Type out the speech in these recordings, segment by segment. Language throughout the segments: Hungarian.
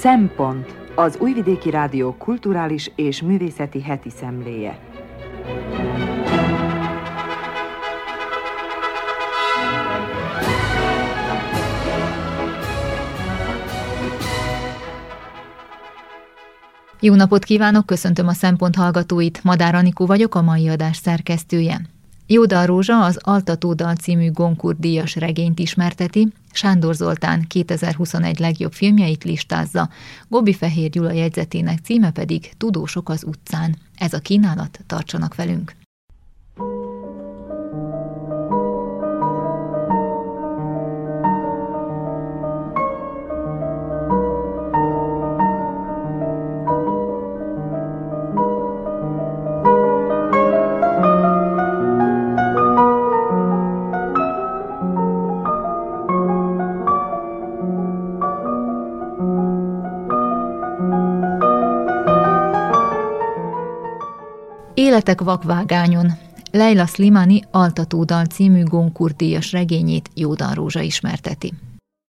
Szempont az Újvidéki Rádió kulturális és művészeti heti szemléje. Jó napot kívánok, köszöntöm a Szempont hallgatóit. Madár Anikó vagyok, a mai adás szerkesztője. Jóda Rózsa az Altatódal című Goncourt díjas regényt ismerteti, Sándor Zoltán 2021 legjobb filmjeit listázza, Gobbi Fehér Gyula jegyzetének címe pedig Tudósok az utcán. Ez a kínálat, tartsanak velünk! Életek vakvágányon. Leila Slimani Altatódal című Goncourt díjas regényét Jódan Rózsa ismerteti.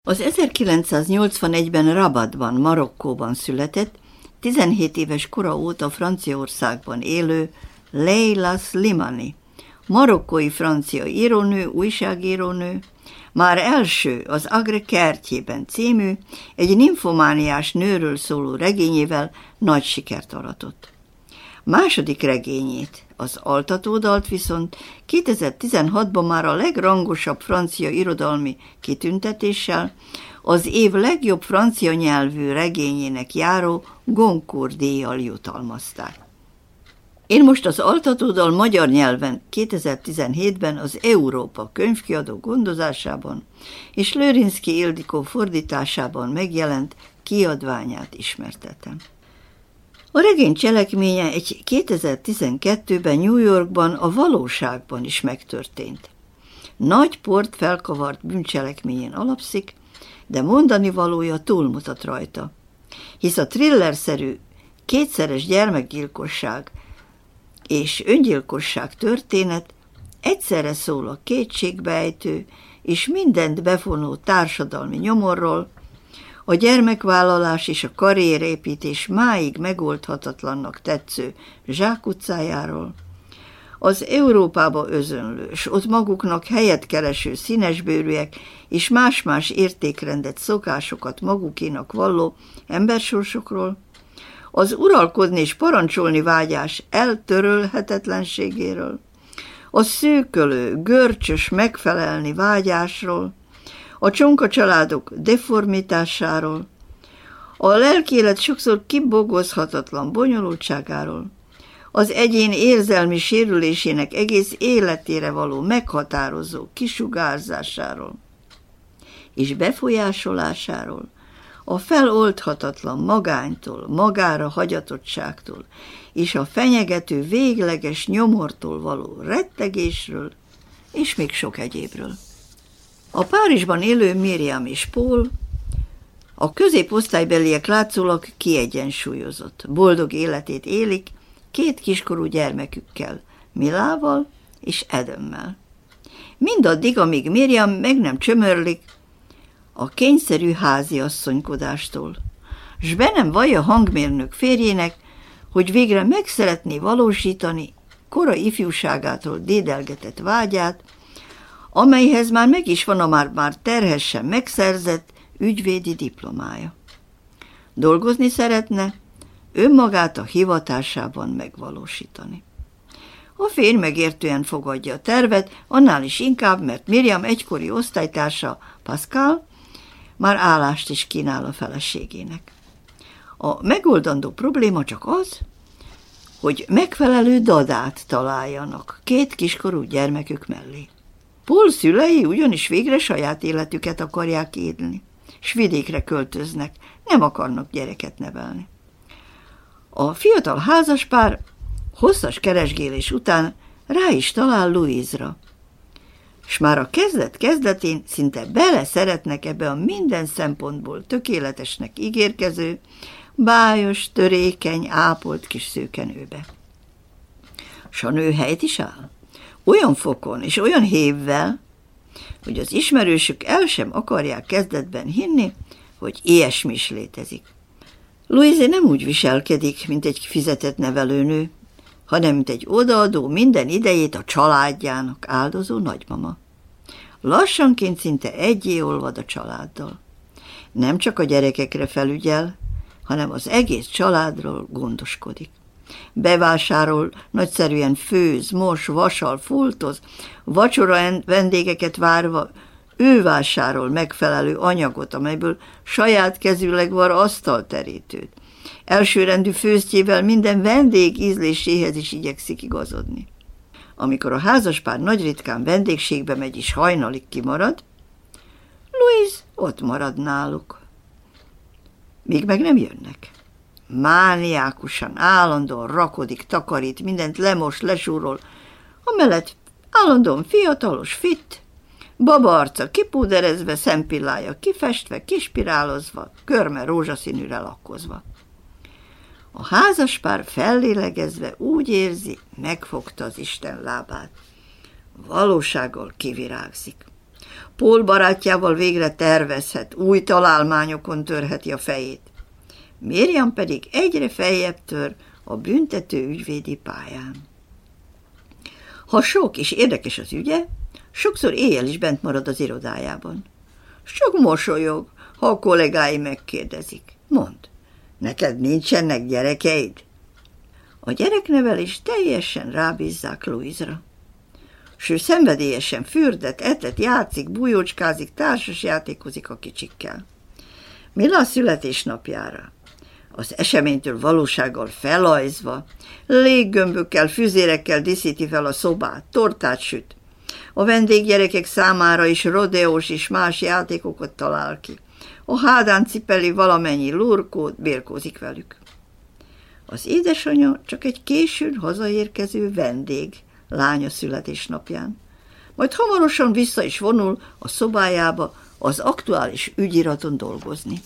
Az 1981-ben Rabatban, Marokkóban született, 17 éves kora óta Franciaországban élő Leila Slimani, marokkói francia írónő, újságírónő, már első az Agre kertjében című, egy nymphomániás nőről szóló regényével nagy sikert aratott. Második regényét, az Altatódalt viszont 2016-ban már a legrangosabb francia irodalmi kitüntetéssel, az év legjobb francia nyelvű regényének járó Goncourt díjjal jutalmazták. Én most az Altatódal magyar nyelven 2017-ben az Európa könyvkiadó gondozásában és Lőrinszki Ildikó fordításában megjelent kiadványát ismertetem. A regény cselekménye egy 2012-ben New Yorkban a valóságban is megtörtént. Nagy port felkavart bűncselekményén alapszik, de mondani valója túlmutat rajta. Hisz a thrillerszerű kétszeres gyermekgyilkosság és öngyilkosság történet egyszerre szól a kétségbejtő és mindent befonó társadalmi nyomorról, a gyermekvállalás és a karrierépítés máig megoldhatatlannak tetsző zsákutcájáról, az Európába özönlő, s ott maguknak helyet kereső színesbőrűek és más-más értékrendet, szokásokat magukénak valló embersorsokról, az uralkodni és parancsolni vágyás eltörölhetetlenségéről, a szűkölő, görcsös megfelelni vágyásról, a csonka családok deformitásáról, a lelkélet sokszor kibogozhatatlan bonyolultságáról, az egyén érzelmi sérülésének egész életére való meghatározó kisugárzásáról és befolyásolásáról, a feloldhatatlan magánytól, magára hagyatottságtól és a fenyegető végleges nyomortól való rettegésről, és még sok egyébről. A Párizsban élő Miriam és Paul a középosztálybeliek látszólag kiegyensúlyozott, boldog életét élik két kiskorú gyermekükkel, Milával és Edemmel. Mindaddig, amíg Miriam meg nem csömörlik a kényszerű háziasszonykodástól, s be nem vallja hangmérnök férjének, hogy végre meg szeretné valósítani kora ifjúságától dédelgetett vágyát, amelyhez már meg is van a már-már terhesen megszerzett ügyvédi diplomája. Dolgozni szeretne, önmagát a hivatásában megvalósítani. A férj megértően fogadja a tervet, annál is inkább, mert Miriam egykori osztálytársa Pascal már állást is kínál a feleségének. A megoldandó probléma csak az, hogy megfelelő dadát találjanak két kiskorú gyermekük mellé. Paul szülei ugyanis végre saját életüket akarják élni, s vidékre költöznek, nem akarnak gyereket nevelni. A fiatal házaspár hosszas keresgélés után rá is talál Louise-ra, s már a kezdet kezdetén szinte bele szeretnek ebbe a minden szempontból tökéletesnek ígérkező, bájos, törékeny, ápolt kis szőkenőbe. S a nő helyt is áll olyan fokon és olyan hévvel, hogy az ismerősök el sem akarják kezdetben hinni, hogy ilyesmi is létezik. Louise nem úgy viselkedik, mint egy fizetett nevelőnő, hanem mint egy odaadó minden idejét a családjának áldozó nagymama. Lassanként szinte egyé olvad a családdal. Nem csak a gyerekekre felügyel, hanem az egész családról gondoskodik. Bevásárol, nagyszerűen főz, mos, vasal, fultoz, vacsora vendégeket várva, ő vásárol megfelelő anyagot, amelyből saját kezűleg var asztalterítőt. Elsőrendű főztjével minden vendég ízléséhez is igyekszik igazodni. Amikor a házaspár nagy ritkán vendégségbe megy és hajnalig kimarad, Louise ott marad náluk. Még meg nem jönnek. Mániákusan, állandóan rakodik, takarít, mindent lemos, lesúrol. A mellett állandóan fiatalos, fit, babarca kipúderezve, szempillája kifestve, kispirálozva, körme rózsaszínűre lakkozva. A házaspár fellélegezve úgy érzi, megfogta az Isten lábát. Valósággal kivirágzik. Pól barátjával végre tervezhet, új találmányokon törheti a fejét. Miriam pedig egyre feljebb tör a büntető ügyvédi pályán. Ha sok és érdekes az ügye, sokszor éjjel is bent marad az irodájában. Sok mosolyog, ha a kollégái megkérdezik. Mond, neked nincsenek gyerekeid? A gyereknevelés teljesen rábízzák Louise-ra. S ő szenvedélyesen fürdet, etet, játszik, bújócskázik, társasjátékozik a kicsikkel. Mila születésnapjára az eseménytől valósággal felajzva, léggömbökkel, füzérekkel díszíti fel a szobát, tortát süt. A vendéggyerekek számára is rodeós és más játékokat talál ki. A hádán cipeli valamennyi lurkót, bérkózik velük. Az édesanyja csak egy későn hazaérkező vendég lánya születésnapján. Majd hamarosan vissza is vonul a szobájába az aktuális ügyiraton dolgozni.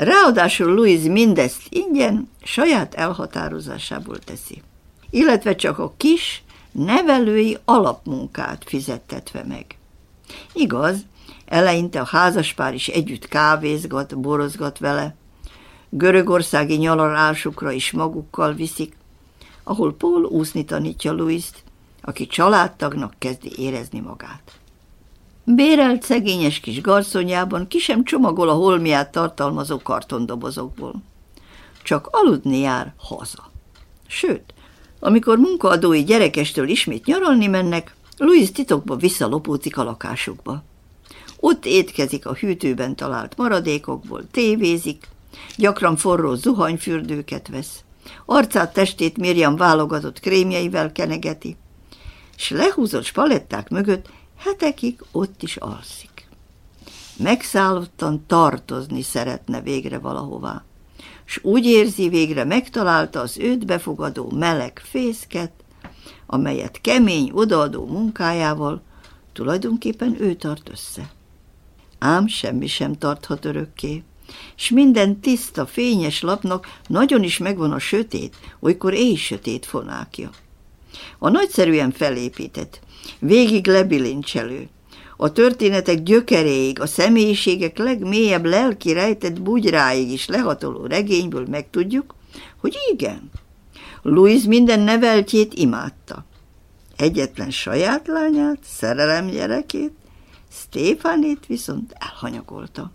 Ráadásul Louis mindezt ingyen saját elhatározásából teszi, illetve csak a kis, nevelői alapmunkát fizettetve meg. Igaz, eleinte a házaspár is együtt kávézgat, borozgat vele, görögországi nyaralásukra is magukkal viszik, ahol Paul úszni tanítja Louis-t, aki családtagnak kezdi érezni magát. Bérelt szegényes kis garszonyában ki sem csomagol a holmiát tartalmazó kartondobozokból. Csak aludni jár haza. Sőt, amikor munkaadói gyerekestől ismét nyaralni mennek, Louis titokba visszalopózik a lakásukba. Ott étkezik a hűtőben talált maradékokból, tévézik, gyakran forró zuhanyfürdőket vesz, arcát, testét Miriam válogatott krémjeivel kenegeti, s lehúzott spaletták mögött hetekig ott is alszik. Megszállottan tartozni szeretne végre valahová, s úgy érzi végre megtalálta az őt befogadó meleg fészket, amelyet kemény, odaadó munkájával tulajdonképpen ő tart össze. Ám semmi sem tarthat örökké, s minden tiszta, fényes lapnak nagyon is megvan a sötét, olykor éj sötét fonákja. A nagyszerűen felépített, végig lebilincselő, a történetek gyökeréig, a személyiségek legmélyebb lelki rejtett bugyráig is lehatoló regényből megtudjuk, hogy igen, Louis minden neveltjét imádta. Egyetlen saját lányát, szerelem gyerekét, Stéfanét viszont elhanyagolta.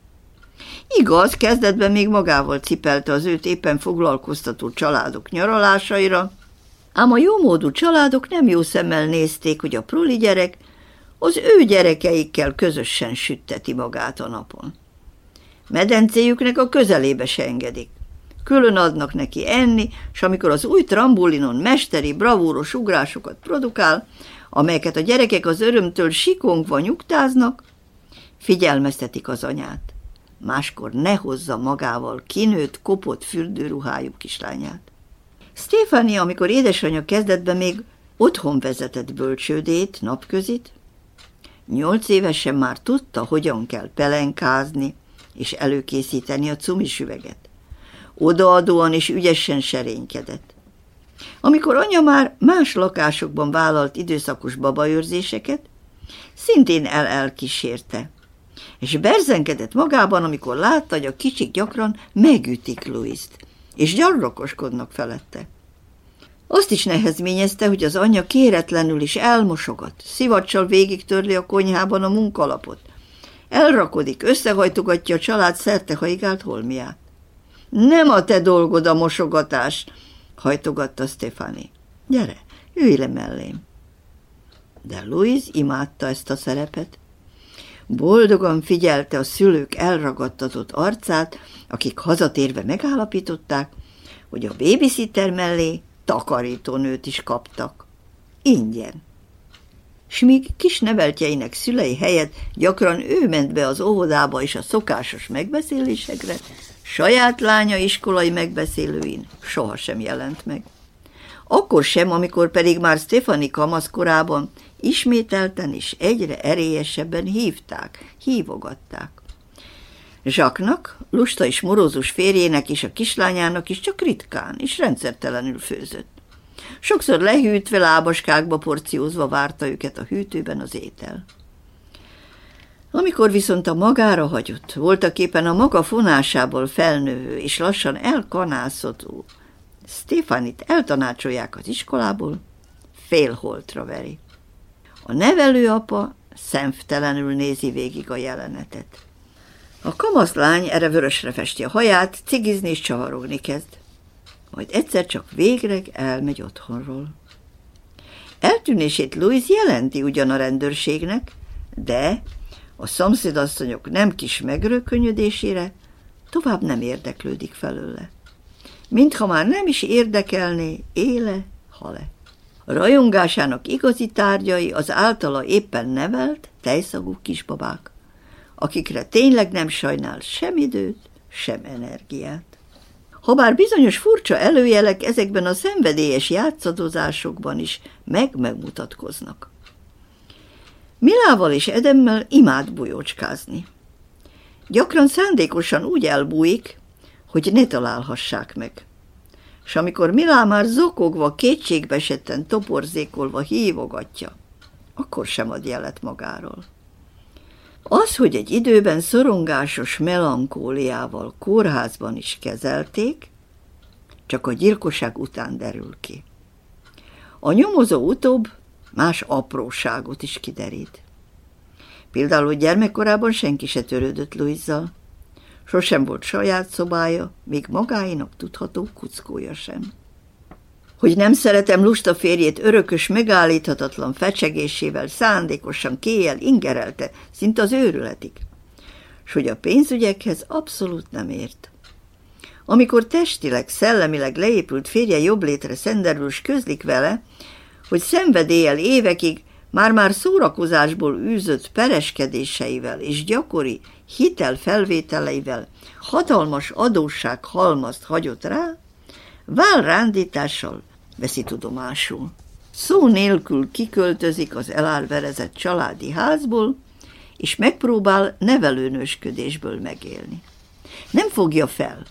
Igaz, kezdetben még magával cipelte az őt éppen foglalkoztató családok nyaralásaira, Ám a jómódú családok nem jó szemmel nézték, hogy a proli gyerek az ő gyerekeikkel közösen sütteti magát a napon. Medencéjüknek a közelébe se engedik. Külön adnak neki enni, és amikor az új trambulinon mesteri, bravúros ugrásokat produkál, amelyeket a gyerekek az örömtől sikongva nyugtáznak, figyelmeztetik az anyát. Máskor ne hozza magával kinőtt, kopott fürdőruhájú kislányát. Stefania, amikor édesanyja kezdetben még otthon vezetett bölcsődét, napközit, nyolc évesen már tudta, hogyan kell pelenkázni és előkészíteni a cumisüveget. Odaadóan és ügyesen serénykedett. Amikor anya már más lakásokban vállalt időszakos babaőrzéseket, szintén el-elkísérte, és berzenkedett magában, amikor látta, hogy a kicsik gyakran megütik Louis-t, és gyarlokoskodnak felette. Azt is nehezményezte, hogy az anyja kéretlenül is elmosogat, szivacsal végig törli a konyhában a munkalapot. Elrakodik, összehajtogatja a család szerte haigált holmiát. Nem a te dolgod a mosogatás, hajtogatta Stefani. Gyere, ülj le mellém. De Louise imádta ezt a szerepet. Boldogan figyelte a szülők elragadtatott arcát, akik hazatérve megállapították, hogy a babysitter mellé takarítónőt is kaptak. Ingyen. S míg kis neveltjeinek szülei helyett gyakran ő ment be az óvodába és a szokásos megbeszélésekre, saját lánya iskolai megbeszélőin sohasem jelent meg. Akkor sem, amikor pedig már Stefani kamaszkorában ismételten és egyre erélyesebben hívták, hívogatták. Zsaknak, lusta és morózus férjének és a kislányának is csak ritkán és rendszertelenül főzött. Sokszor lehűtve, lábaskákba porciózva várta őket a hűtőben az étel. Amikor viszont a magára hagyott, voltak éppen a maga fonásából felnövő és lassan elkanászotó Stefanit eltanácsolják az iskolából, félholtra veri. A nevelőapa szemtelenül nézi végig a jelenetet. A kamaszlány erre vörösre festi a haját, cigizni és csavarogni kezd. Majd egyszer csak végre elmegy otthonról. Eltűnését Louis jelenti ugyan a rendőrségnek, de a szomszédasszonyok nem kis megrökönyödésére tovább nem érdeklődik felőle. Mintha már nem is érdekelné, éle, hale. A rajongásának igazi tárgyai az általa éppen nevelt, tejszagú kisbabák, akikre tényleg nem sajnál sem időt, sem energiát. Habár bizonyos furcsa előjelek ezekben a szenvedélyes játszadozásokban is meg-megmutatkoznak. Milával és Edemmel imád bujócskázni. Gyakran szándékosan úgy elbújik, hogy ne találhassák meg. És amikor Milá már zokogva, kétségbesetten toporzékolva hívogatja, akkor sem ad jelet magáról. Az, hogy egy időben szorongásos melankóliával kórházban is kezelték, csak a gyilkosság után derül ki. A nyomozó utóbb más apróságot is kiderít. Például, hogy gyermekkorában senki se törődött Luizzal, sosem volt saját szobája, még magáinak tudható kuckója sem. Hogy nem szeretem lusta férjét örökös, megállíthatatlan fecsegésével szándékosan kéjjel ingerelte, szinte az őrületig, s hogy a pénzügyekhez abszolút nem ért. Amikor testileg, szellemileg leépült férje jobb létre szenderül, közlik vele, hogy szenvedéllyel évekig már-már szórakozásból űzött pereskedéseivel és gyakori hitel felvételeivel hatalmas adósság halmazt hagyott rá, válrándítással veszi tudomásul. Szó nélkül kiköltözik az elárverezett családi házból, és megpróbál nevelőnösködésből megélni. Nem fogja fel,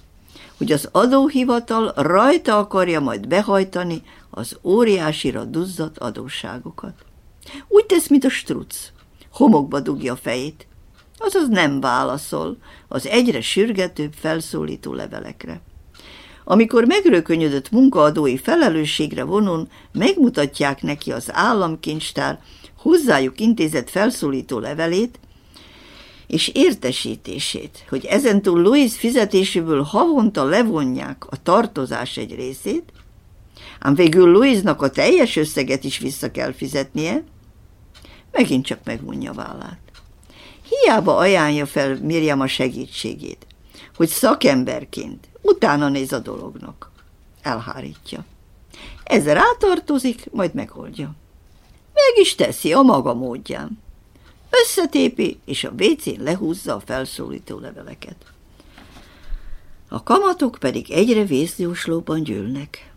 hogy az adóhivatal rajta akarja majd behajtani az óriásira duzzadt adósságokat. Úgy tesz, mint a struc. Homokba dugja a fejét, azaz nem válaszol az egyre sürgetőbb felszólító levelekre. Amikor megrökönyödött munkaadói felelősségre vonon, megmutatják neki az államkincstár hozzájuk intézett felszólító levelét, és értesítését, hogy ezentúl Louis fizetéséből havonta levonják a tartozás egy részét, ám végül Louisnak a teljes összeget is vissza kell fizetnie, megint csak megmondja vállát. Hiába ajánlja fel Miriam a segítségét, hogy szakemberként utána néz a dolognak. Elhárítja. Ezzel rátartozik, majd megoldja. Meg is teszi a maga módján. Összetépi, és a WC-n lehúzza a felszólító leveleket. A kamatok pedig egyre vészjóslóban gyűlnek.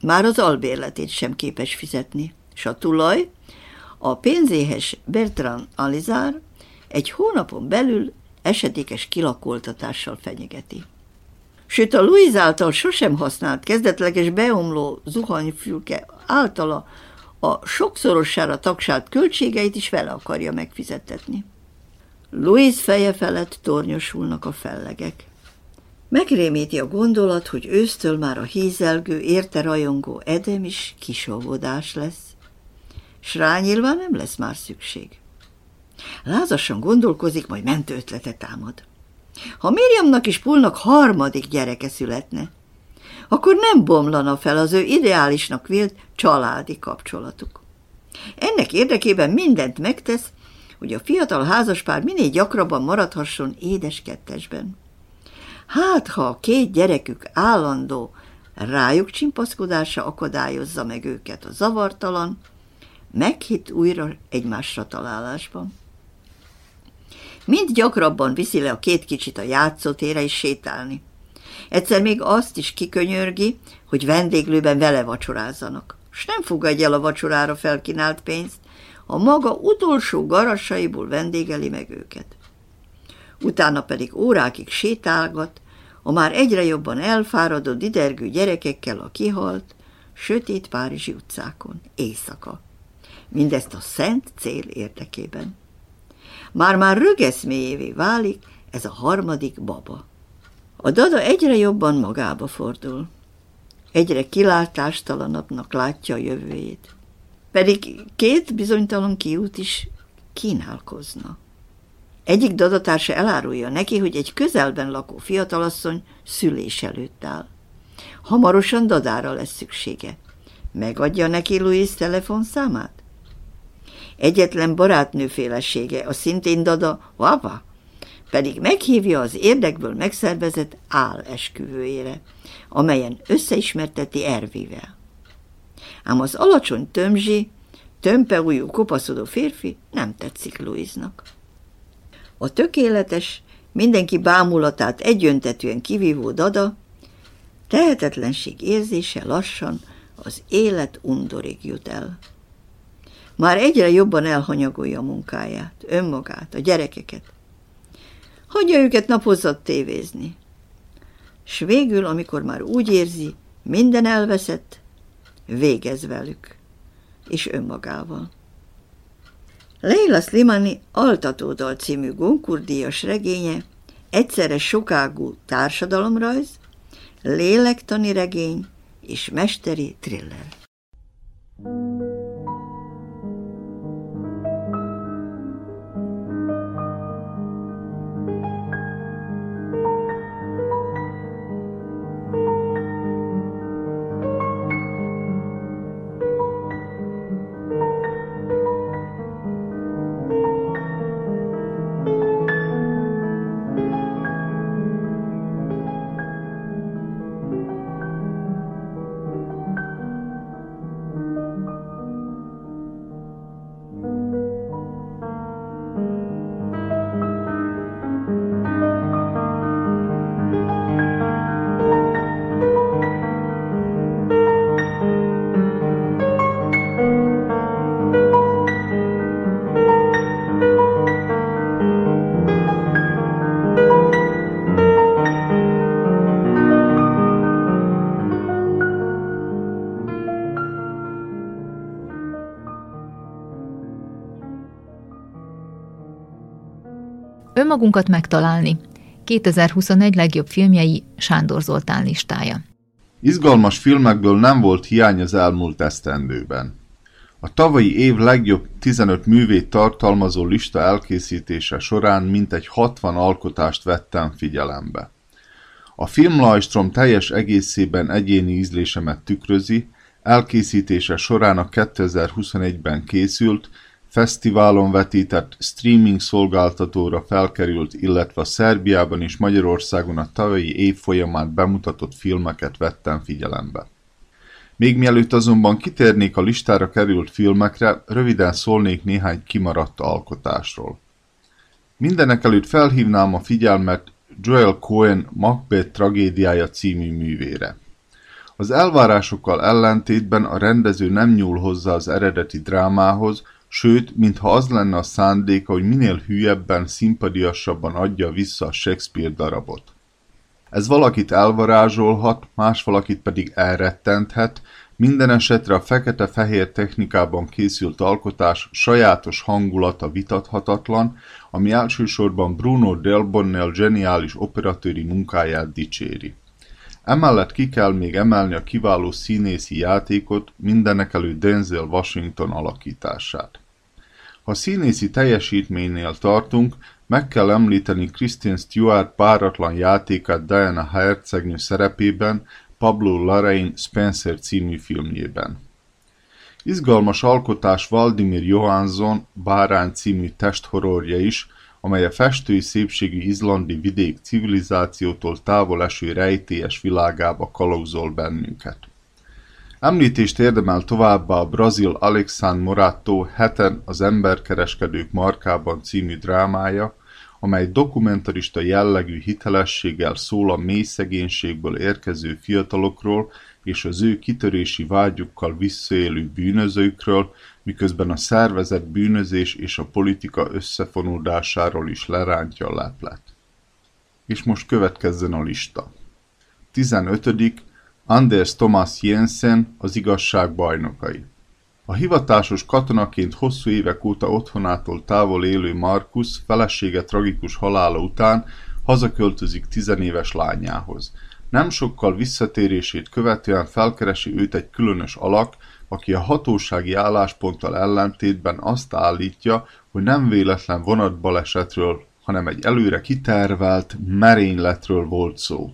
Már az albérletét sem képes fizetni, s a tulaj, a pénzéhes Bertrand Alizár egy hónapon belül esedékes kilakoltatással fenyegeti. Sőt, a Louis által sosem használt kezdetleges beomló zuhanyfülke általa a sokszorossára tagsált költségeit is vele akarja megfizetetni. Louis feje felett tornyosulnak a fellegek. Megrémíti a gondolat, hogy ősztől már a hízelgő, érte rajongó Edem is kisóvodás lesz, s rá nyilván nem lesz már szükség. Lázasan gondolkozik, majd mentő ötlete támad. Ha Miriamnak és Pulnak harmadik gyereke születne, akkor nem bomlana fel az ő ideálisnak vélt családi kapcsolatuk. Ennek érdekében mindent megtesz, hogy a fiatal házaspár minél gyakrabban maradhasson édes kettesben. Hát, ha a két gyerekük állandó rájuk csimpaszkodása akadályozza meg őket a zavartalan, meghitt újra egymásra találásban. Mind gyakrabban viszi le a két kicsit a játszótére is sétálni. Egyszer még azt is kikönyörgi, hogy vendéglőben vele vacsorázzanak, s nem fogadja el a vacsorára felkínált pénzt, a maga utolsó garasaiból vendégeli meg őket. Utána pedig órákig sétálgat, a már egyre jobban elfáradott didergő gyerekekkel a kihalt, sötét párizsi utcákon, éjszaka. Mindezt a szent cél érdekében. Már-már rögeszméjévé válik ez a harmadik baba. A dada egyre jobban magába fordul. Egyre kilátástalanabbnak látja a jövőjét. Pedig két bizonytalan kiút is kínálkozna. Egyik dadatársa elárulja neki, hogy egy közelben lakó fiatalasszony szülés előtt áll. Hamarosan dadára lesz szüksége. Megadja neki Louis telefonszámát? Egyetlen barátnő félesége, a szintén dada, Vava, pedig meghívja az érdekből megszervezett esküvőjére, amelyen összeismerteti Ervivel. Ám az alacsony tömzsi, tömpeújú kopaszodó férfi nem tetszik Louisnak. A tökéletes, mindenki bámulatát egyöntetűen kivívó dada, tehetetlenség érzése lassan az élet undorig jut el. Már egyre jobban elhanyagolja a munkáját, önmagát, a gyerekeket. Hagyja őket napozat tévézni. S végül, amikor már úgy érzi, minden elveszett, végez velük, és önmagával. Leila Slimani Altatódal című Goncourt regénye egyszerre sokágú társadalomrajz, lélektani regény és mesteri thriller. Önmagunkat megtalálni. 2021 legjobb filmjei Sándor Zoltán listája. Izgalmas filmekből nem volt hiány az elmúlt esztendőben. A tavalyi év legjobb 15 művét tartalmazó lista elkészítése során mintegy 60 alkotást vettem figyelembe. A filmlajstrom teljes egészében egyéni ízlésemet tükrözi, elkészítése során a 2021-ben készült, fesztiválon vetített streaming szolgáltatóra felkerült, illetve Szerbiában és Magyarországon a tavalyi év folyamán bemutatott filmeket vettem figyelembe. Még mielőtt azonban kitérnék a listára került filmekre, röviden szólnék néhány kimaradt alkotásról. Mindenek előtt felhívnám a figyelmet Joel Cohen Macbeth tragédiája című művére. Az elvárásokkal ellentétben a rendező nem nyúl hozzá az eredeti drámához, sőt, mintha az lenne a szándéka, hogy minél hülyebben, szimpadiasabban adja vissza a Shakespeare darabot. Ez valakit elvarázsolhat, más valakit pedig elrettenthet, Minden esetre a fekete-fehér technikában készült alkotás sajátos hangulata vitathatatlan, ami elsősorban Bruno Delbonnel zseniális operatőri munkáját dicséri. Emellett ki kell még emelni a kiváló színészi játékot, mindenekelőtt Denzel Washington alakítását. Ha színészi teljesítménynél tartunk, meg kell említeni Kristen Stewart páratlan játékát Diana hercegnő szerepében, Pablo Larraín Spencer című filmjében. Izgalmas alkotás Valdimir Johansson Bárány című testhorrorja is, amely a festői szépségű izlandi vidék civilizációtól távol eső rejtélyes világába kalauzol bennünket. Említést érdemel továbbá a brazil Alexandre Morato Heten az emberkereskedők markában című drámája, amely dokumentarista jellegű hitelességgel szól a mély szegénységből érkező fiatalokról és az ő kitörési vágyukkal visszaélő bűnözőkről, miközben a szervezett bűnözés és a politika összefonódásáról is lerántja a leplet. És most következzen a lista. 15. Anders Thomas Jensen, az igazság bajnokai. A hivatásos katonaként hosszú évek óta otthonától távol élő Markus felesége tragikus halála után hazaköltözik tizenéves lányához. Nem sokkal visszatérését követően felkeresi őt egy különös alak, aki a hatósági állásponttal ellentétben azt állítja, hogy nem véletlen vonatbalesetről, hanem egy előre kitervelt merényletről volt szó.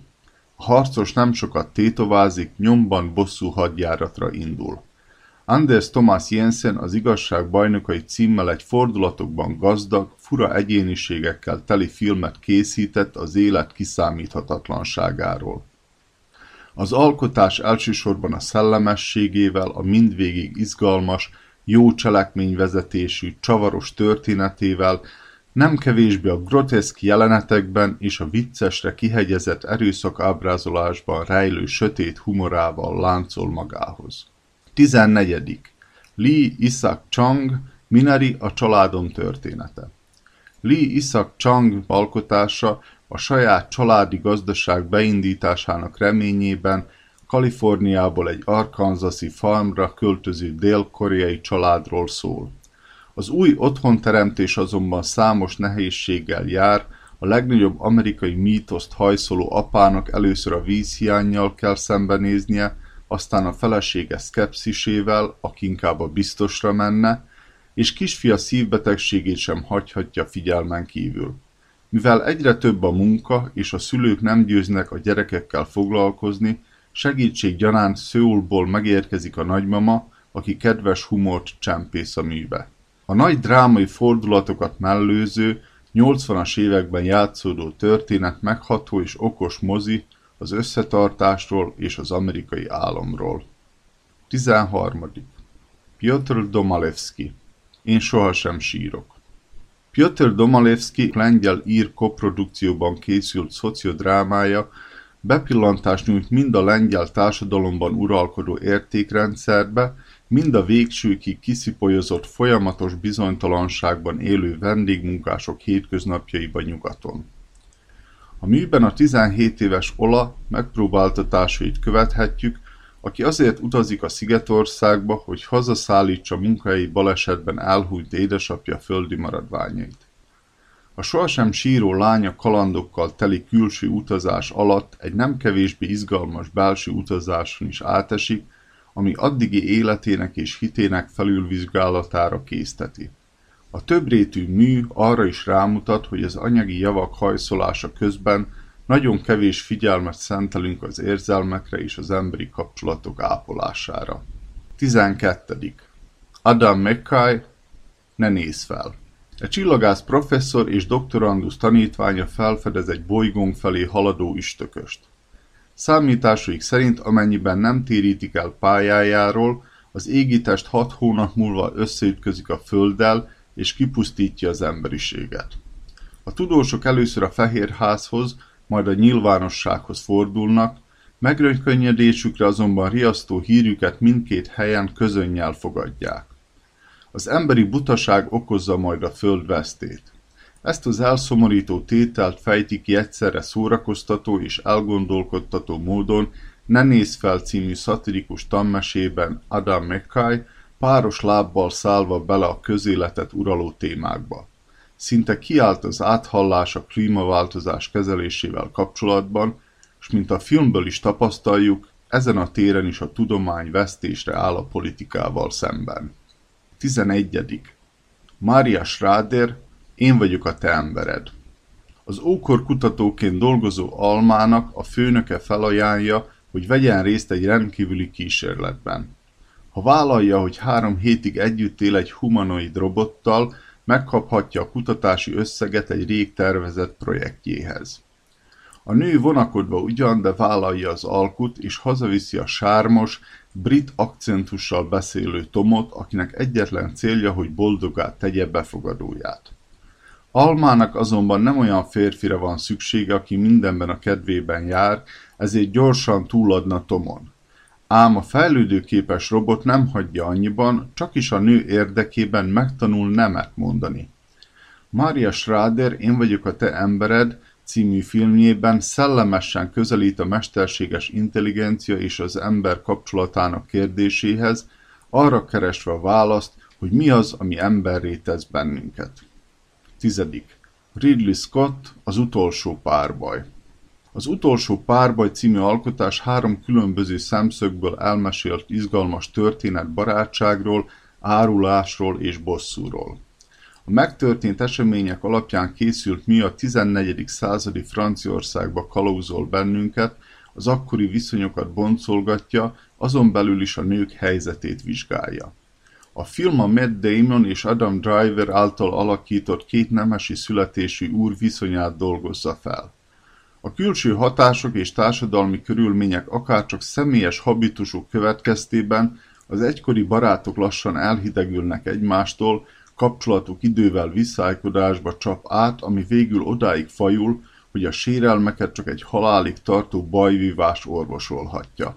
A harcos nem sokat tétovázik, nyomban bosszú hadjáratra indul. Anders Thomas Jensen az igazság bajnokai címmel egy fordulatokban gazdag, fura egyéniségekkel teli filmet készített az élet kiszámíthatatlanságáról. Az alkotás elsősorban a szellemességével, a mindvégig izgalmas, jó cselekményvezetésű, csavaros történetével, nem kevésbé a groteszk jelenetekben és a viccesre kihegyezett erőszakábrázolásban rejlő sötét humorával láncol magához. 14. Lee Isaac Chang Minari a családom története. Lee Isaac Chang alkotása a saját családi gazdaság beindításának reményében Kaliforniából egy arkansasi farmra költöző dél-koreai családról szól. Az új otthonteremtés azonban számos nehézséggel jár, a legnagyobb amerikai mítoszt hajszoló apának először a vízhiányjal kell szembenéznie, aztán a felesége szkepszisével, aki inkább a biztosra menne, és kisfia szívbetegségét sem hagyhatja figyelmen kívül. Mivel egyre több a munka, és a szülők nem győznek a gyerekekkel foglalkozni, segítség gyanánt Szőulból megérkezik a nagymama, aki kedves humort csempész a műbe. A nagy drámai fordulatokat mellőző, 80-as években játszódó történet megható és okos mozi, az összetartásról és az amerikai álomról. 13. Piotr Domalevski Én sohasem sírok. Piotr Domalevski lengyel-ír koprodukcióban készült szociodrámája bepillantást nyújt mind a lengyel társadalomban uralkodó értékrendszerbe, mind a végsőkig kiszipolyozott folyamatos bizonytalanságban élő vendégmunkások hétköznapjaiba nyugaton. A műben a 17 éves Ola megpróbáltatásait követhetjük, aki azért utazik a Szigetországba, hogy hazaszállítsa munkahelyi balesetben elhújt édesapja földi maradványait. A sohasem síró lánya kalandokkal teli külső utazás alatt egy nem kevésbé izgalmas belső utazáson is átesik, ami addigi életének és hitének felülvizsgálatára készteti. A többrétű mű arra is rámutat, hogy az anyagi javak hajszolása közben nagyon kevés figyelmet szentelünk az érzelmekre és az emberi kapcsolatok ápolására. 12. Adam McKay Ne néz fel! Egy csillagász professzor és doktorandusz tanítványa felfedez egy bolygónk felé haladó üstököst. Számításaik szerint amennyiben nem térítik el pályájáról, az égitest hat hónap múlva összeütközik a Földdel, és kipusztítja az emberiséget. A tudósok először a Fehérházhoz, majd a nyilvánossághoz fordulnak, megrönkönnyedésükre azonban riasztó hírüket mindkét helyen közönnyel fogadják. Az emberi butaság okozza majd a föld vesztét. Ezt az elszomorító tételt fejti ki egyszerre szórakoztató és elgondolkodtató módon Ne nézz fel című szatirikus tanmesében Adam McKay páros lábbal szállva bele a közéletet uraló témákba. Szinte kiállt az áthallás a klímaváltozás kezelésével kapcsolatban, és mint a filmből is tapasztaljuk, ezen a téren is a tudomány vesztésre áll a politikával szemben. 11. Mária Schrader, Én vagyok a te embered. Az ókor kutatóként dolgozó Almának a főnöke felajánlja, hogy vegyen részt egy rendkívüli kísérletben. Ha vállalja, hogy három hétig együtt él egy humanoid robottal, megkaphatja a kutatási összeget egy rég tervezett projektjéhez. A nő vonakodva ugyan, de vállalja az alkut, és hazaviszi a sármos, brit akcentussal beszélő Tomot, akinek egyetlen célja, hogy boldogát tegye befogadóját. Almának azonban nem olyan férfira van szüksége, aki mindenben a kedvében jár, ezért gyorsan túladna Tomon. Ám a fejlődőképes robot nem hagyja annyiban, csak is a nő érdekében megtanul nemet mondani. Maria Schrader Én vagyok a te embered című filmjében szellemesen közelít a mesterséges intelligencia és az ember kapcsolatának kérdéséhez, arra keresve a választ, hogy mi az, ami emberré tesz bennünket. 10. Ridley Scott, az utolsó párbaj. Az utolsó párbaj című alkotás három különböző szemszögből elmesélt izgalmas történet barátságról, árulásról és bosszúról. A megtörtént események alapján készült mi a 14. századi Franciaországba kalauzol bennünket, az akkori viszonyokat boncolgatja, azon belül is a nők helyzetét vizsgálja. A film a Matt Damon és Adam Driver által alakított két nemesi születésű úr viszonyát dolgozza fel. A külső hatások és társadalmi körülmények akárcsak személyes habitusuk következtében az egykori barátok lassan elhidegülnek egymástól, kapcsolatuk idővel visszálkodásba csap át, ami végül odáig fajul, hogy a sérelmeket csak egy halálig tartó bajvívás orvosolhatja.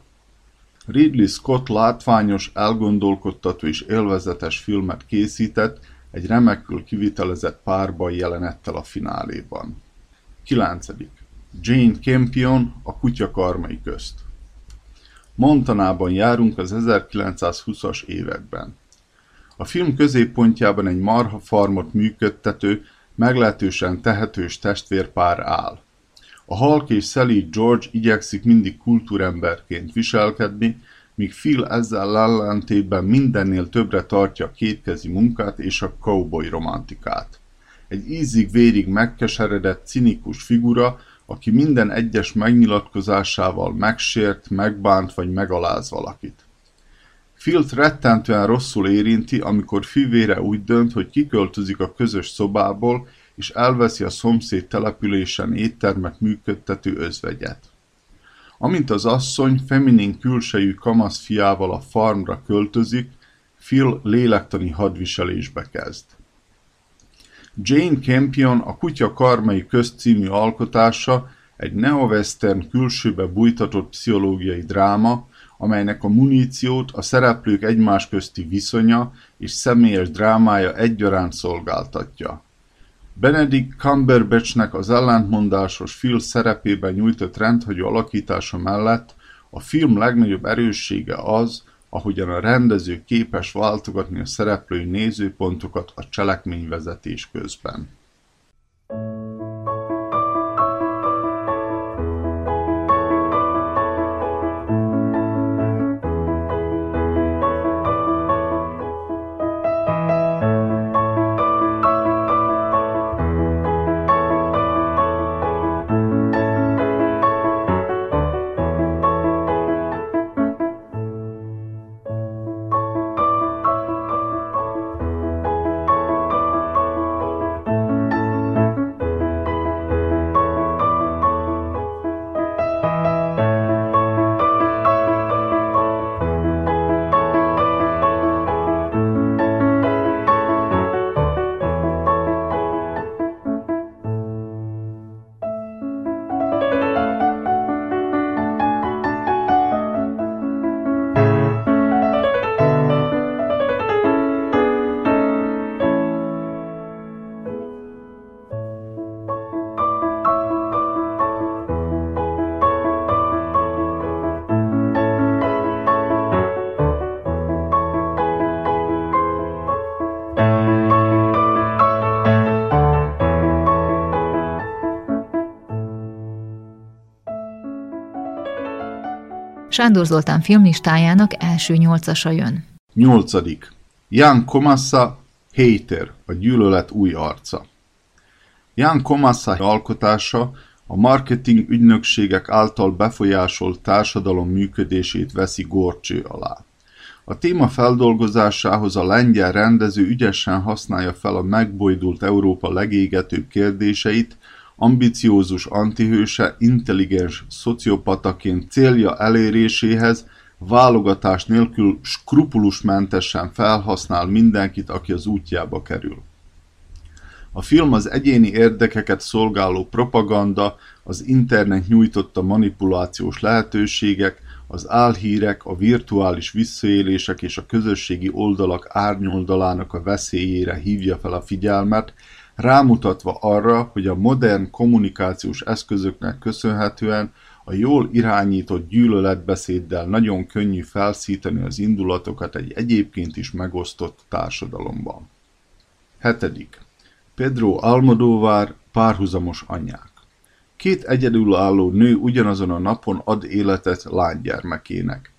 Ridley Scott látványos, elgondolkodtató és élvezetes filmet készített egy remekül kivitelezett párbaj jelenettel a fináléban. 9. Jane Campion a kutya karmai közt. Montanában járunk az 1920-as években. A film középpontjában egy marha farmot működtető, meglehetősen tehetős testvérpár áll. A halk és szelíd George igyekszik mindig kultúremberként viselkedni, míg Phil ezzel ellentétben mindennél többre tartja a kétkezi munkát és a cowboy romantikát. Egy ízig-vérig megkeseredett, cinikus figura, aki minden egyes megnyilatkozásával megsért, megbánt vagy megaláz valakit. Filt rettentően rosszul érinti, amikor fivére úgy dönt, hogy kiköltözik a közös szobából, és elveszi a szomszéd településen éttermet működtető özvegyet. Amint az asszony feminin külsejű kamasz fiával a farmra költözik, Phil lélektani hadviselésbe kezd. Jane Campion a Kutya karmai közt című alkotása egy neo-western külsőbe bújtatott pszichológiai dráma, amelynek a muníciót a szereplők egymás közti viszonya és személyes drámája egyaránt szolgáltatja. Benedict Cumberbatchnek az ellentmondásos Phil szerepében nyújtott rendhagyó alakítása mellett a film legnagyobb erőssége az, ahogyan a rendező képes váltogatni a szereplői nézőpontokat a cselekményvezetés közben. Sándor Zoltán filmlistájának első nyolcasa jön. Nyolcadik. Jan Komassa, Hater, a gyűlölet új arca. Jan Komassa alkotása a marketing ügynökségek által befolyásolt társadalom működését veszi górcső alá. A téma feldolgozásához a lengyel rendező ügyesen használja fel a megbojdult Európa legégetőbb kérdéseit, ambiciózus antihőse intelligens szociopataként célja eléréséhez válogatás nélkül skrupulusmentesen felhasznál mindenkit, aki az útjába kerül. A film az egyéni érdekeket szolgáló propaganda, az internet nyújtotta manipulációs lehetőségek, az álhírek, a virtuális visszaélések és a közösségi oldalak árnyoldalának a veszélyére hívja fel a figyelmet, rámutatva arra, hogy a modern kommunikációs eszközöknek köszönhetően a jól irányított gyűlöletbeszéddel nagyon könnyű felszíteni az indulatokat egy egyébként is megosztott társadalomban. 7. Pedro Almodóvár párhuzamos anyák. Két egyedülálló nő ugyanazon a napon ad életet lánygyermekének.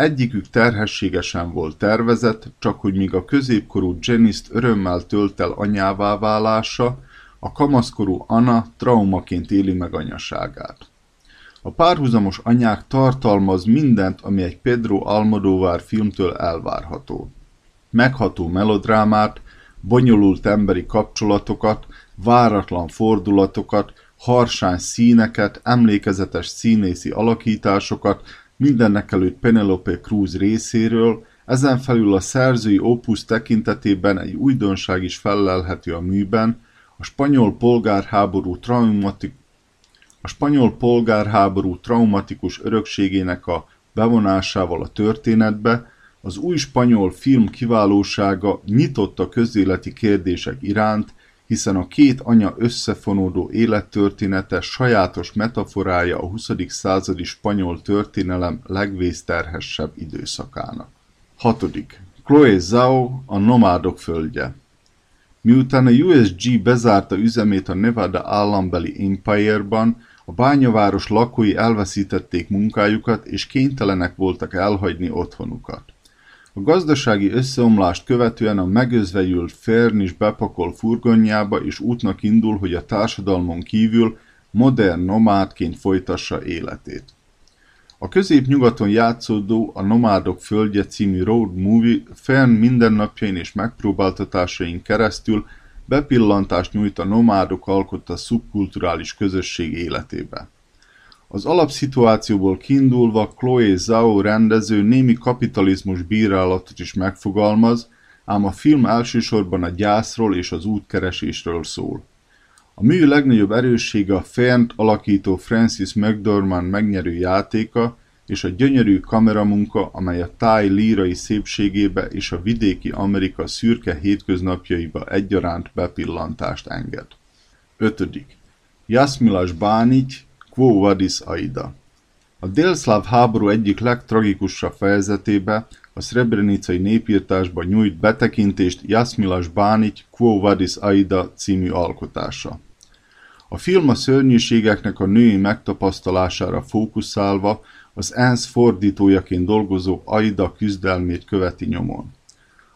Egyikük terhességesen volt tervezett, csak hogy míg a középkorú Jeniszt örömmel tölt el anyává válása, a kamaszkorú Anna traumaként éli meg anyaságát. A párhuzamos anyák tartalmaz mindent, ami egy Pedro Almodóvár filmtől elvárható. Megható melodrámát, bonyolult emberi kapcsolatokat, váratlan fordulatokat, harsány színeket, emlékezetes színészi alakításokat, mindenekelőtt Penelope Cruz részéről, ezen felül a szerzői opus tekintetében egy újdonság is fellelhető a műben, a spanyol polgárháború traumatik a spanyol polgárháború traumatikus örökségének a bevonásával a történetbe, az új spanyol film kiválósága nyitott a közéleti kérdések iránt, hiszen a két anya összefonódó élettörténete sajátos metaforája a 20. századi spanyol történelem legvészterhessebb időszakának. 6. Chloe Zhao, a nomádok földje Miután a USG bezárta üzemét a Nevada állambeli Empire-ban, a bányaváros lakói elveszítették munkájukat és kénytelenek voltak elhagyni otthonukat. A gazdasági összeomlást követően a megözvegyült Fern is bepakol furgonjába és útnak indul, hogy a társadalmon kívül modern nomádként folytassa életét. A középnyugaton játszódó A Nomádok Földje című road movie Fern mindennapjain és megpróbáltatásain keresztül bepillantást nyújt a nomádok alkotta szubkulturális közösség életébe. Az alapszituációból kiindulva Chloe Zhao rendező némi kapitalizmus bírálatot is megfogalmaz, ám a film elsősorban a gyászról és az útkeresésről szól. A mű legnagyobb erőssége a Fernt alakító Francis McDormand megnyerő játéka és a gyönyörű kameramunka, amely a táj lírai szépségébe és a vidéki Amerika szürke hétköznapjaiba egyaránt bepillantást enged. 5. Jasmilas Bánigy, Quo Vadis Aida A délszláv háború egyik legtragikusabb fejezetébe, a szrebrenicai népírtásba nyújt betekintést Jasmilas Bánigy Quo Vadis Aida című alkotása. A film a szörnyűségeknek a női megtapasztalására fókuszálva az ENSZ fordítójaként dolgozó Aida küzdelmét követi nyomon.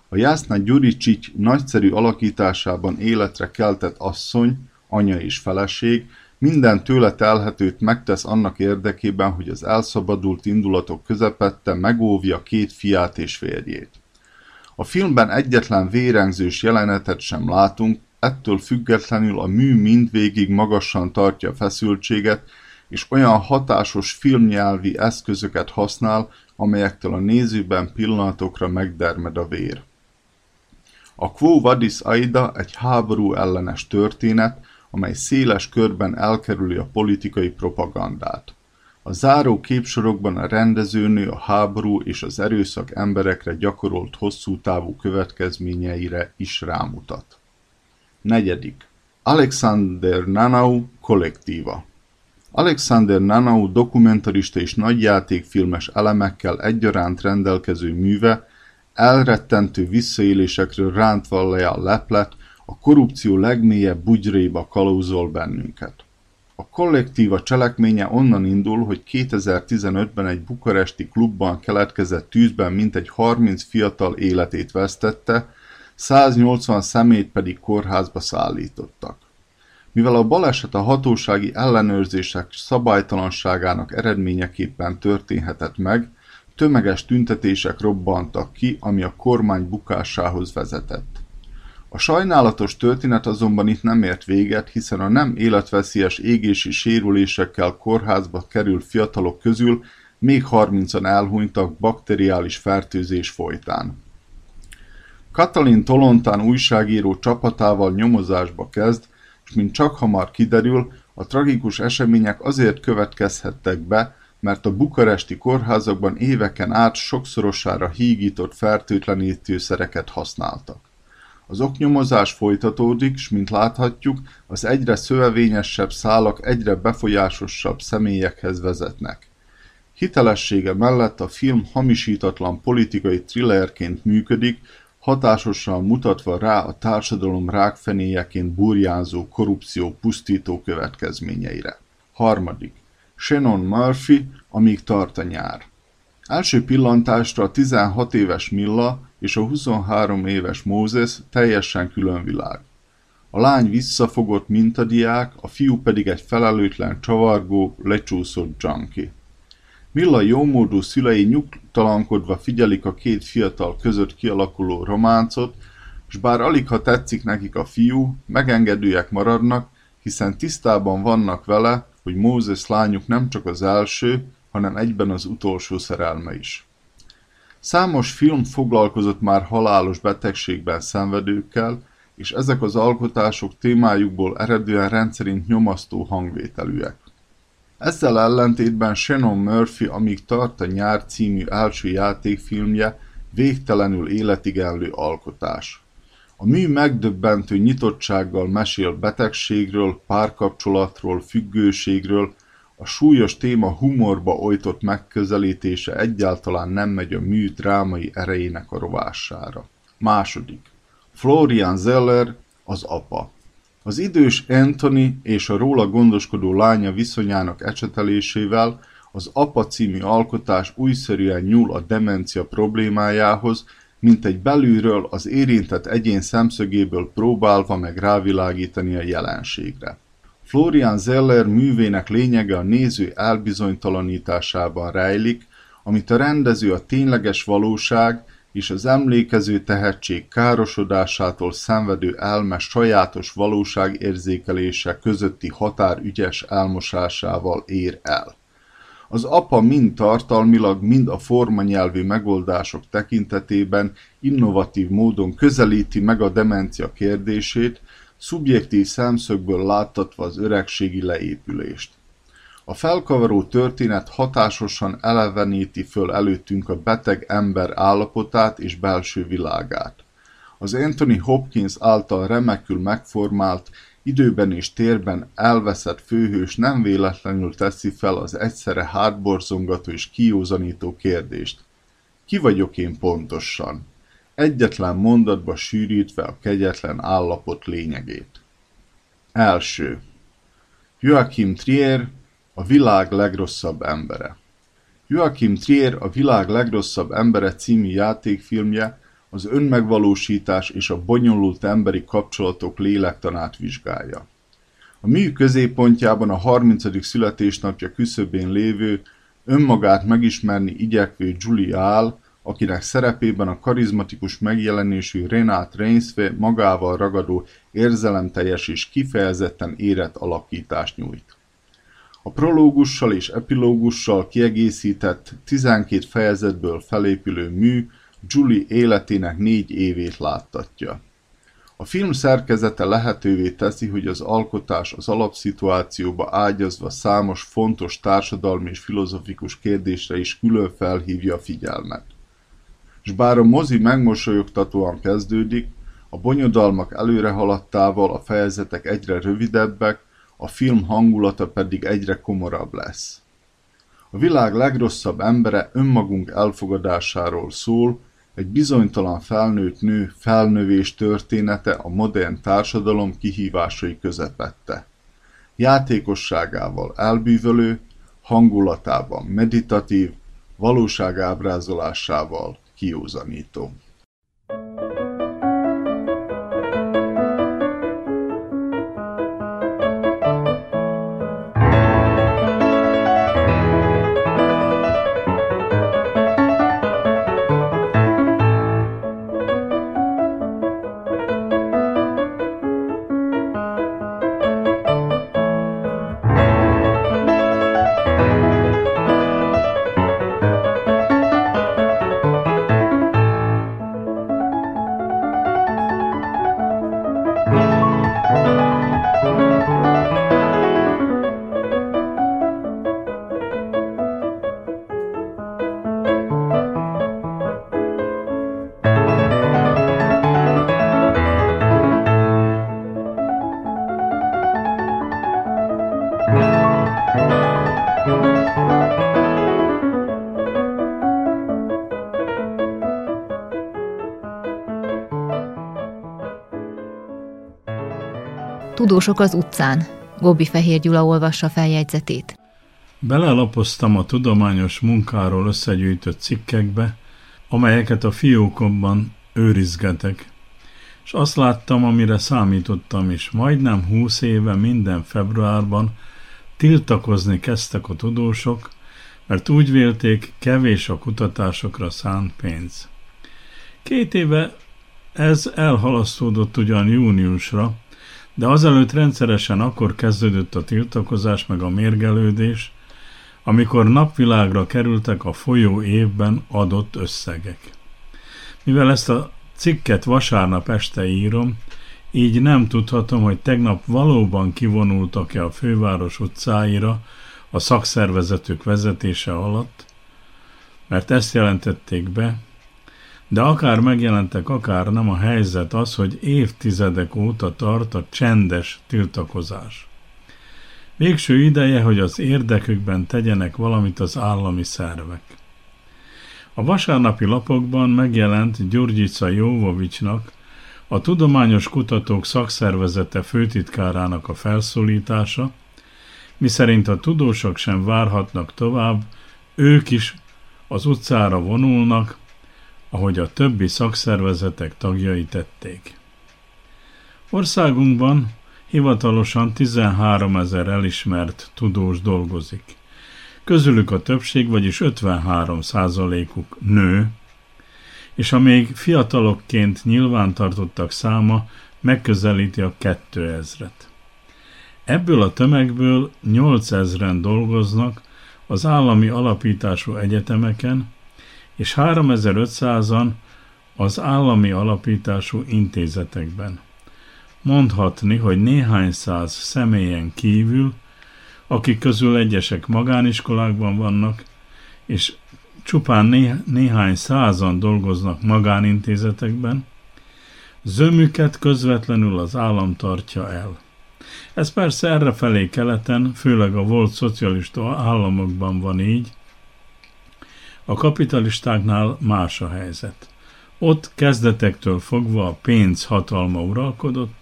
A Jászná Gyuricsics nagyszerű alakításában életre keltett asszony, anya és feleség minden tőle telhetőt megtesz annak érdekében, hogy az elszabadult indulatok közepette megóvja két fiát és férjét. A filmben egyetlen vérengzős jelenetet sem látunk, ettől függetlenül a mű mindvégig magasan tartja a feszültséget, és olyan hatásos filmnyelvi eszközöket használ, amelyektől a nézőben pillanatokra megdermed a vér. A Quo Vadis Aida egy háború ellenes történet, amely széles körben elkerüli a politikai propagandát. A záró képsorokban a rendezőnő a háború és az erőszak emberekre gyakorolt hosszú távú következményeire is rámutat. Negyedik. Alexander Nanau kollektíva Alexander Nanau dokumentarista és nagyjátékfilmes elemekkel egyaránt rendelkező műve elrettentő visszaélésekről rántva le a leplet, a korrupció legmélyebb bugyréba kalózol bennünket. A kollektíva cselekménye onnan indul, hogy 2015-ben egy bukaresti klubban keletkezett tűzben mintegy 30 fiatal életét vesztette, 180 szemét pedig kórházba szállítottak. Mivel a baleset a hatósági ellenőrzések szabálytalanságának eredményeképpen történhetett meg, tömeges tüntetések robbantak ki, ami a kormány bukásához vezetett. A sajnálatos történet azonban itt nem ért véget, hiszen a nem életveszélyes égési sérülésekkel kórházba került fiatalok közül még 30-an elhunytak bakteriális fertőzés folytán. Katalin Tolontán újságíró csapatával nyomozásba kezd, és mint csak hamar kiderül, a tragikus események azért következhettek be, mert a bukaresti kórházakban éveken át sokszorosára hígított fertőtlenítőszereket használtak. Az oknyomozás folytatódik, s mint láthatjuk, az egyre szövevényesebb szálak egyre befolyásosabb személyekhez vezetnek. Hitelessége mellett a film hamisítatlan politikai thrillerként működik, hatásosan mutatva rá a társadalom rákfenéjeként burjánzó korrupció pusztító következményeire. Harmadik. Shannon Murphy, amíg tart a nyár. Első pillantásra a 16 éves Milla és a 23 éves Mózes teljesen külön világ. A lány visszafogott mintadiák, a fiú pedig egy felelőtlen, csavargó, lecsúszott junkie. Milla jómódú szülei nyugtalankodva figyelik a két fiatal között kialakuló románcot, s bár alig ha tetszik nekik a fiú, megengedőek maradnak, hiszen tisztában vannak vele, hogy Mózes lányuk nem csak az első, hanem egyben az utolsó szerelme is. Számos film foglalkozott már halálos betegségben szenvedőkkel, és ezek az alkotások témájukból eredően rendszerint nyomasztó hangvételűek. Ezzel ellentétben Shannon Murphy Amíg tart a nyár című első játékfilmje végtelenül életigenlő alkotás. A mű megdöbbentő nyitottsággal mesél betegségről, párkapcsolatról, függőségről, a súlyos téma humorba ojtott megközelítése egyáltalán nem megy a mű drámai erejének a rovására. Második. Florian Zeller, az apa. Az idős Anthony és a róla gondoskodó lánya viszonyának ecsetelésével az Apa című alkotás újszerűen nyúl a demencia problémájához, mint egy belülről az érintett egyén szemszögéből próbálva meg rávilágítani a jelenségre. Florian Zeller művének lényege a néző elbizonytalanításában rejlik, amit a rendező a tényleges valóság és az emlékező tehetség károsodásától szenvedő elme sajátos valóságérzékelése közötti határ ügyes elmosásával ér el. Az apa mind tartalmilag, mind a formanyelvi megoldások tekintetében innovatív módon közelíti meg a demencia kérdését, szubjektív szemszögből láttatva az öregségi leépülést. A felkavaró történet hatásosan eleveníti föl előttünk a beteg ember állapotát és belső világát. Az Anthony Hopkins által remekül megformált, időben és térben elveszett főhős nem véletlenül teszi fel az egyszerre hátborzongató és kiózanító kérdést. Ki vagyok én pontosan? Egyetlen mondatba sűrítve a kegyetlen állapot lényegét. Első. Joachim Trier, a világ legrosszabb embere. Joachim Trier a világ legrosszabb embere című játékfilmje az önmegvalósítás és a bonyolult emberi kapcsolatok lélektanát vizsgálja. A mű középpontjában a 30. születésnapja küszöbén lévő, önmagát megismerni igyekvő Julie áll, akinek szerepében a karizmatikus megjelenésű Renát Reinsve magával ragadó érzelemteljes és kifejezetten érett alakítást nyújt. A prológussal és epilógussal kiegészített 12 fejezetből felépülő mű Julie életének négy évét láttatja. A film szerkezete lehetővé teszi, hogy az alkotás az alapszituációba ágyazva számos fontos társadalmi és filozofikus kérdésre is külön felhívja a figyelmet. S bár a mozi megmosolyogtatóan kezdődik, a bonyodalmak előrehaladtával a fejezetek egyre rövidebbek, a film hangulata pedig egyre komorabb lesz. A világ legrosszabb embere önmagunk elfogadásáról szól, egy bizonytalan felnőtt nő felnövés története a modern társadalom kihívásai közepette. játékosságával elbűvölő, hangulatában meditatív, valóság ábrázolásával Tudósok az utcán. Gobbi Fehér Gyula olvassa feljegyzetét. Belelapoztam a tudományos munkáról összegyűjtött cikkekbe, amelyeket a fiókomban őrizgetek, és azt láttam, amire számítottam is. Majdnem húsz éve minden februárban tiltakozni kezdtek a tudósok, mert úgy vélték, kevés a kutatásokra szánt pénz. Két éve ez elhalasztódott ugyan júniusra, de azelőtt rendszeresen akkor kezdődött a tiltakozás meg a mérgelődés, amikor napvilágra kerültek a folyó évben adott összegek. Mivel ezt a cikket vasárnap este írom, így nem tudhatom, hogy tegnap valóban kivonultak-e a főváros utcáira a szakszervezetük vezetése alatt, mert ezt jelentették be, de akár megjelentek, akár nem a helyzet az, hogy évtizedek óta tart a csendes tiltakozás. Végső ideje, hogy az érdekükben tegyenek valamit az állami szervek. A vasárnapi lapokban megjelent Gyurgyica Jóvovicsnak, a Tudományos Kutatók Szakszervezete főtitkárának a felszólítása, miszerint a tudósok sem várhatnak tovább, ők is az utcára vonulnak, ahogy a többi szakszervezetek tagjai tették. Országunkban hivatalosan 13 ezer elismert tudós dolgozik. Közülük a többség, vagyis 53 százalékuk nő, és a még fiatalokként nyilvántartottak száma megközelíti a 2000-et. Ebből a tömegből 8000-en dolgoznak az állami alapítású egyetemeken, és 3500-an az állami alapítású intézetekben. Mondhatni, hogy néhány száz személyen kívül, akik közül egyesek magániskolákban vannak, és csupán né- néhány százan dolgoznak magánintézetekben, zömüket közvetlenül az állam tartja el. Ez persze errefelé keleten, főleg a volt szocialista államokban van így, a kapitalistáknál más a helyzet. Ott kezdetektől fogva a pénz hatalma uralkodott,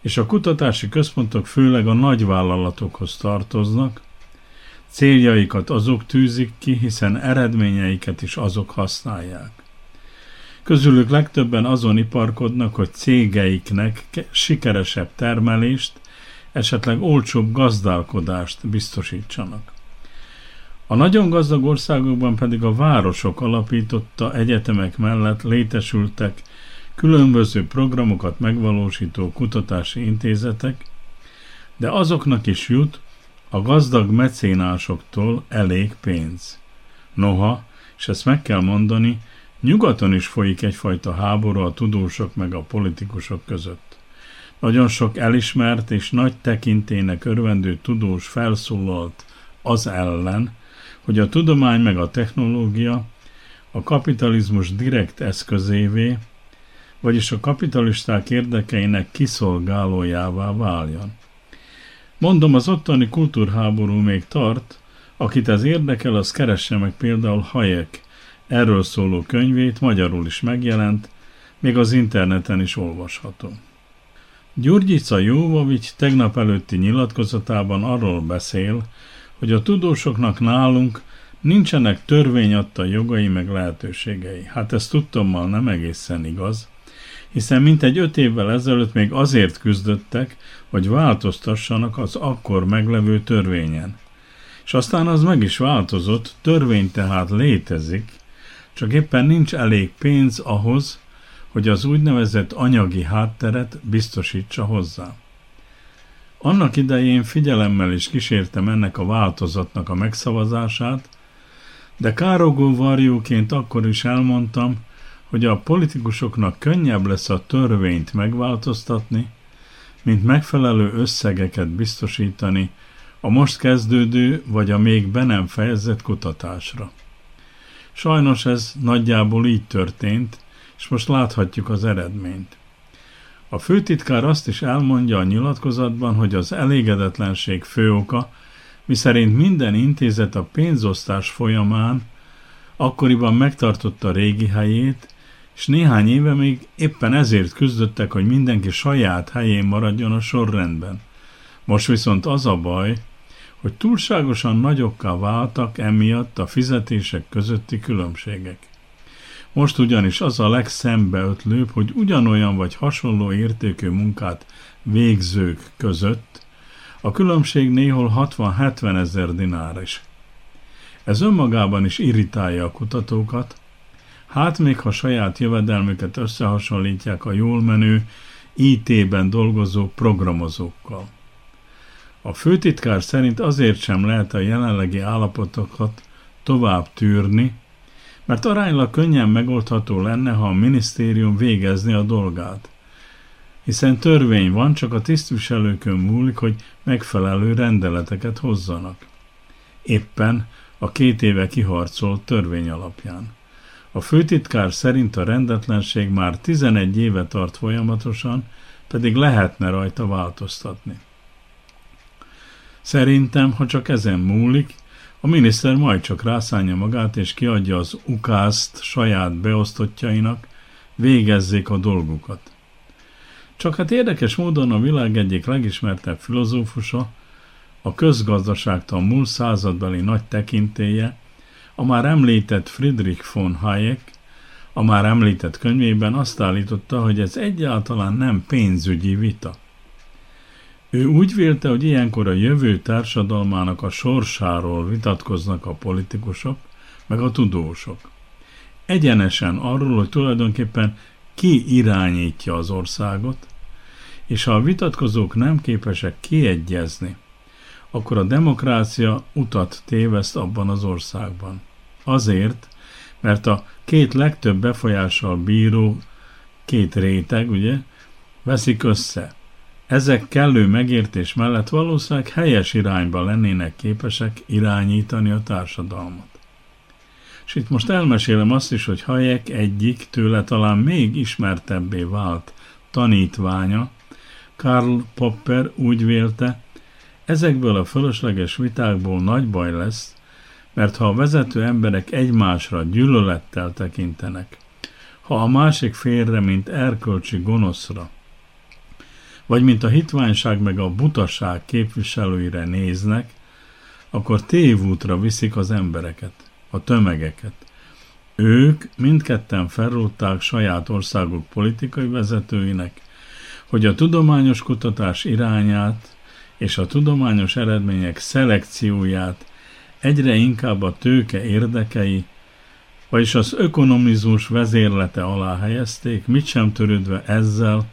és a kutatási központok főleg a nagyvállalatokhoz tartoznak, céljaikat azok tűzik ki, hiszen eredményeiket is azok használják. Közülük legtöbben azon iparkodnak, hogy cégeiknek sikeresebb termelést, esetleg olcsóbb gazdálkodást biztosítsanak. A nagyon gazdag országokban pedig a városok alapította egyetemek mellett létesültek különböző programokat megvalósító kutatási intézetek, de azoknak is jut a gazdag mecénásoktól elég pénz. Noha, és ezt meg kell mondani, nyugaton is folyik egyfajta háború a tudósok meg a politikusok között. Nagyon sok elismert és nagy tekintének örvendő tudós felszólalt az ellen, hogy a tudomány meg a technológia a kapitalizmus direkt eszközévé, vagyis a kapitalisták érdekeinek kiszolgálójává váljon. Mondom, az ottani kultúrháború még tart, akit ez érdekel, az keresse meg például Hayek erről szóló könyvét, magyarul is megjelent, még az interneten is olvasható. Gyurgyica Jóvovics tegnap előtti nyilatkozatában arról beszél, hogy a tudósoknak nálunk nincsenek törvény adta jogai meg lehetőségei. Hát ez tudtommal nem egészen igaz, hiszen mintegy öt évvel ezelőtt még azért küzdöttek, hogy változtassanak az akkor meglevő törvényen. És aztán az meg is változott, törvény tehát létezik, csak éppen nincs elég pénz ahhoz, hogy az úgynevezett anyagi hátteret biztosítsa hozzá. Annak idején figyelemmel is kísértem ennek a változatnak a megszavazását, de károgó varjóként akkor is elmondtam, hogy a politikusoknak könnyebb lesz a törvényt megváltoztatni, mint megfelelő összegeket biztosítani a most kezdődő vagy a még be nem fejezett kutatásra. Sajnos ez nagyjából így történt, és most láthatjuk az eredményt. A főtitkár azt is elmondja a nyilatkozatban, hogy az elégedetlenség fő oka, miszerint minden intézet a pénzosztás folyamán akkoriban megtartotta régi helyét, és néhány éve még éppen ezért küzdöttek, hogy mindenki saját helyén maradjon a sorrendben. Most viszont az a baj, hogy túlságosan nagyokká váltak emiatt a fizetések közötti különbségek. Most ugyanis az a legszembeötlőbb, hogy ugyanolyan vagy hasonló értékű munkát végzők között a különbség néhol 60-70 ezer dinár is. Ez önmagában is irritálja a kutatókat, hát még ha saját jövedelmüket összehasonlítják a jól menő IT-ben dolgozó programozókkal. A főtitkár szerint azért sem lehet a jelenlegi állapotokat tovább tűrni, mert aránylag könnyen megoldható lenne, ha a minisztérium végezni a dolgát. Hiszen törvény van, csak a tisztviselőkön múlik, hogy megfelelő rendeleteket hozzanak. Éppen a két éve kiharcolt törvény alapján. A főtitkár szerint a rendetlenség már 11 éve tart folyamatosan, pedig lehetne rajta változtatni. Szerintem, ha csak ezen múlik, a miniszter majd csak rászánja magát és kiadja az ukázt saját beosztottjainak, végezzék a dolgukat. Csak hát érdekes módon a világ egyik legismertebb filozófusa, a közgazdaságtan múlt századbeli nagy tekintéje, a már említett Friedrich von Hayek, a már említett könyvében azt állította, hogy ez egyáltalán nem pénzügyi vita – ő úgy vélte, hogy ilyenkor a jövő társadalmának a sorsáról vitatkoznak a politikusok, meg a tudósok. Egyenesen arról, hogy tulajdonképpen ki irányítja az országot, és ha a vitatkozók nem képesek kiegyezni, akkor a demokrácia utat téveszt abban az országban. Azért, mert a két legtöbb befolyással bíró két réteg, ugye, veszik össze ezek kellő megértés mellett valószínűleg helyes irányba lennének képesek irányítani a társadalmat. És itt most elmesélem azt is, hogy Hayek egyik, tőle talán még ismertebbé vált tanítványa, Karl Popper úgy vélte, ezekből a fölösleges vitákból nagy baj lesz, mert ha a vezető emberek egymásra gyűlölettel tekintenek, ha a másik félre, mint erkölcsi gonoszra, vagy mint a hitványság meg a butaság képviselőire néznek, akkor tévútra viszik az embereket, a tömegeket. Ők mindketten felrúgták saját országuk politikai vezetőinek, hogy a tudományos kutatás irányát és a tudományos eredmények szelekcióját egyre inkább a tőke érdekei, vagyis az ökonomizmus vezérlete alá helyezték, mit sem törődve ezzel,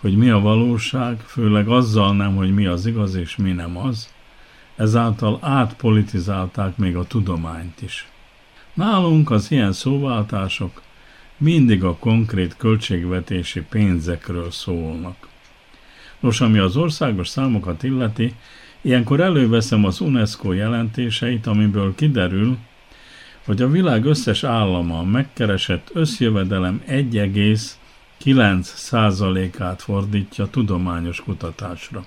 hogy mi a valóság, főleg azzal nem, hogy mi az igaz és mi nem az, ezáltal átpolitizálták még a tudományt is. Nálunk az ilyen szóváltások mindig a konkrét költségvetési pénzekről szólnak. Nos, ami az országos számokat illeti, ilyenkor előveszem az UNESCO jelentéseit, amiből kiderül, hogy a világ összes állama megkeresett összjövedelem 9%-át fordítja tudományos kutatásra.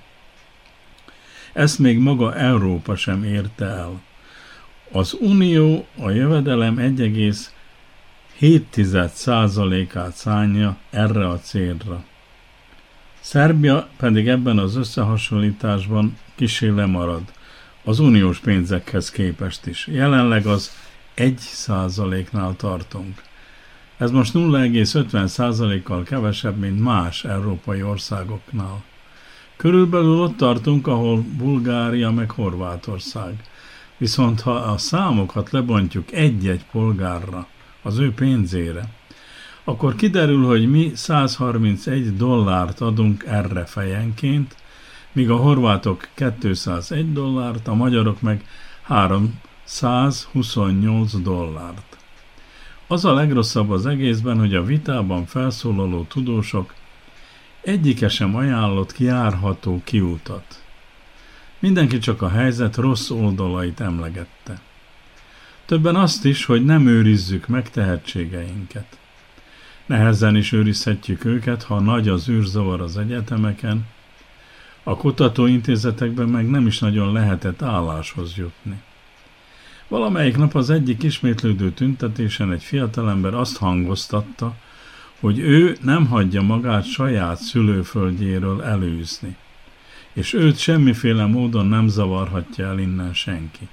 Ezt még maga Európa sem érte el. Az Unió a jövedelem 1,7%-át szánja erre a célra. Szerbia pedig ebben az összehasonlításban kisé lemarad, az uniós pénzekhez képest is. Jelenleg az 1 százaléknál tartunk. Ez most 0,50 százalékkal kevesebb, mint más európai országoknál. Körülbelül ott tartunk, ahol Bulgária meg Horvátország. Viszont ha a számokat lebontjuk egy-egy polgárra, az ő pénzére, akkor kiderül, hogy mi 131 dollárt adunk erre fejenként, míg a horvátok 201 dollárt, a magyarok meg 328 dollárt. Az a legrosszabb az egészben, hogy a vitában felszólaló tudósok egyike sem ajánlott kiárható kiutat. Mindenki csak a helyzet rossz oldalait emlegette. Többen azt is, hogy nem őrizzük meg tehetségeinket. Nehezen is őrizhetjük őket, ha nagy az űrzavar az egyetemeken, a kutatóintézetekben meg nem is nagyon lehetett álláshoz jutni. Valamelyik nap az egyik ismétlődő tüntetésen egy fiatalember azt hangoztatta, hogy ő nem hagyja magát saját szülőföldjéről előzni, és őt semmiféle módon nem zavarhatja el innen senki.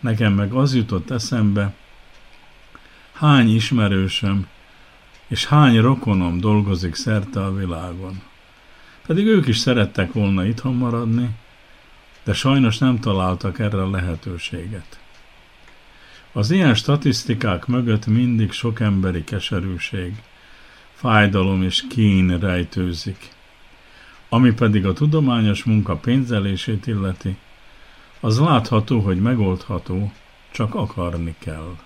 Nekem meg az jutott eszembe, hány ismerősöm és hány rokonom dolgozik szerte a világon. Pedig ők is szerettek volna itthon maradni, de sajnos nem találtak erre lehetőséget. Az ilyen statisztikák mögött mindig sok emberi keserűség, fájdalom és kín rejtőzik. Ami pedig a tudományos munka pénzelését illeti, az látható, hogy megoldható, csak akarni kell.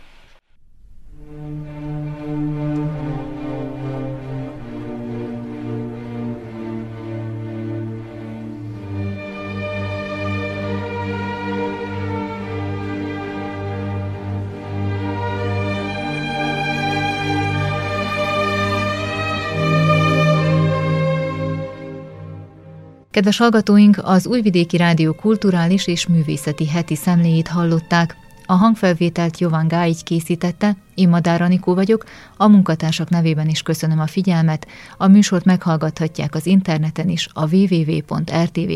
Kedves hallgatóink, az Újvidéki Rádió kulturális és művészeti heti szemléjét hallották. A hangfelvételt Jovan Gáigy készítette, én Madár Anikó vagyok, a munkatársak nevében is köszönöm a figyelmet. A műsort meghallgathatják az interneten is a www.rtv.rs.hu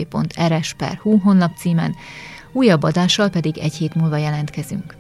honlap címen, újabb adással pedig egy hét múlva jelentkezünk.